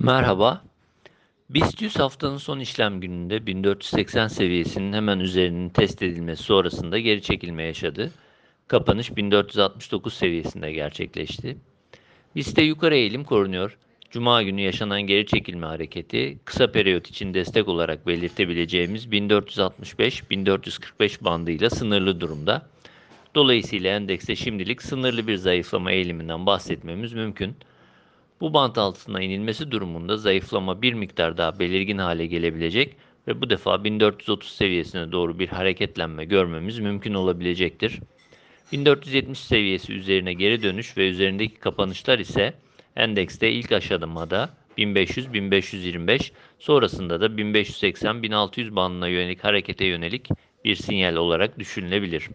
Merhaba. BIST 100 haftanın son işlem gününde 1480 seviyesinin hemen üzerinin test edilmesi sonrasında geri çekilme yaşadı. Kapanış 1469 seviyesinde gerçekleşti. BIST'te yukarı eğilim korunuyor. Cuma günü yaşanan geri çekilme hareketi kısa periyot için destek olarak belirtebileceğimiz 1465-1445 bandıyla sınırlı durumda. Dolayısıyla endekste şimdilik sınırlı bir zayıflama eğiliminden bahsetmemiz mümkün. Bu bant altına inilmesi durumunda zayıflama bir miktar daha belirgin hale gelebilecek ve bu defa 1430 seviyesine doğru bir hareketlenme görmemiz mümkün olabilecektir. 1470 seviyesi üzerine geri dönüş ve üzerindeki kapanışlar ise endekste ilk aşamada 1500-1525 sonrasında da 1580-1600 bandına yönelik harekete yönelik bir sinyal olarak düşünülebilir.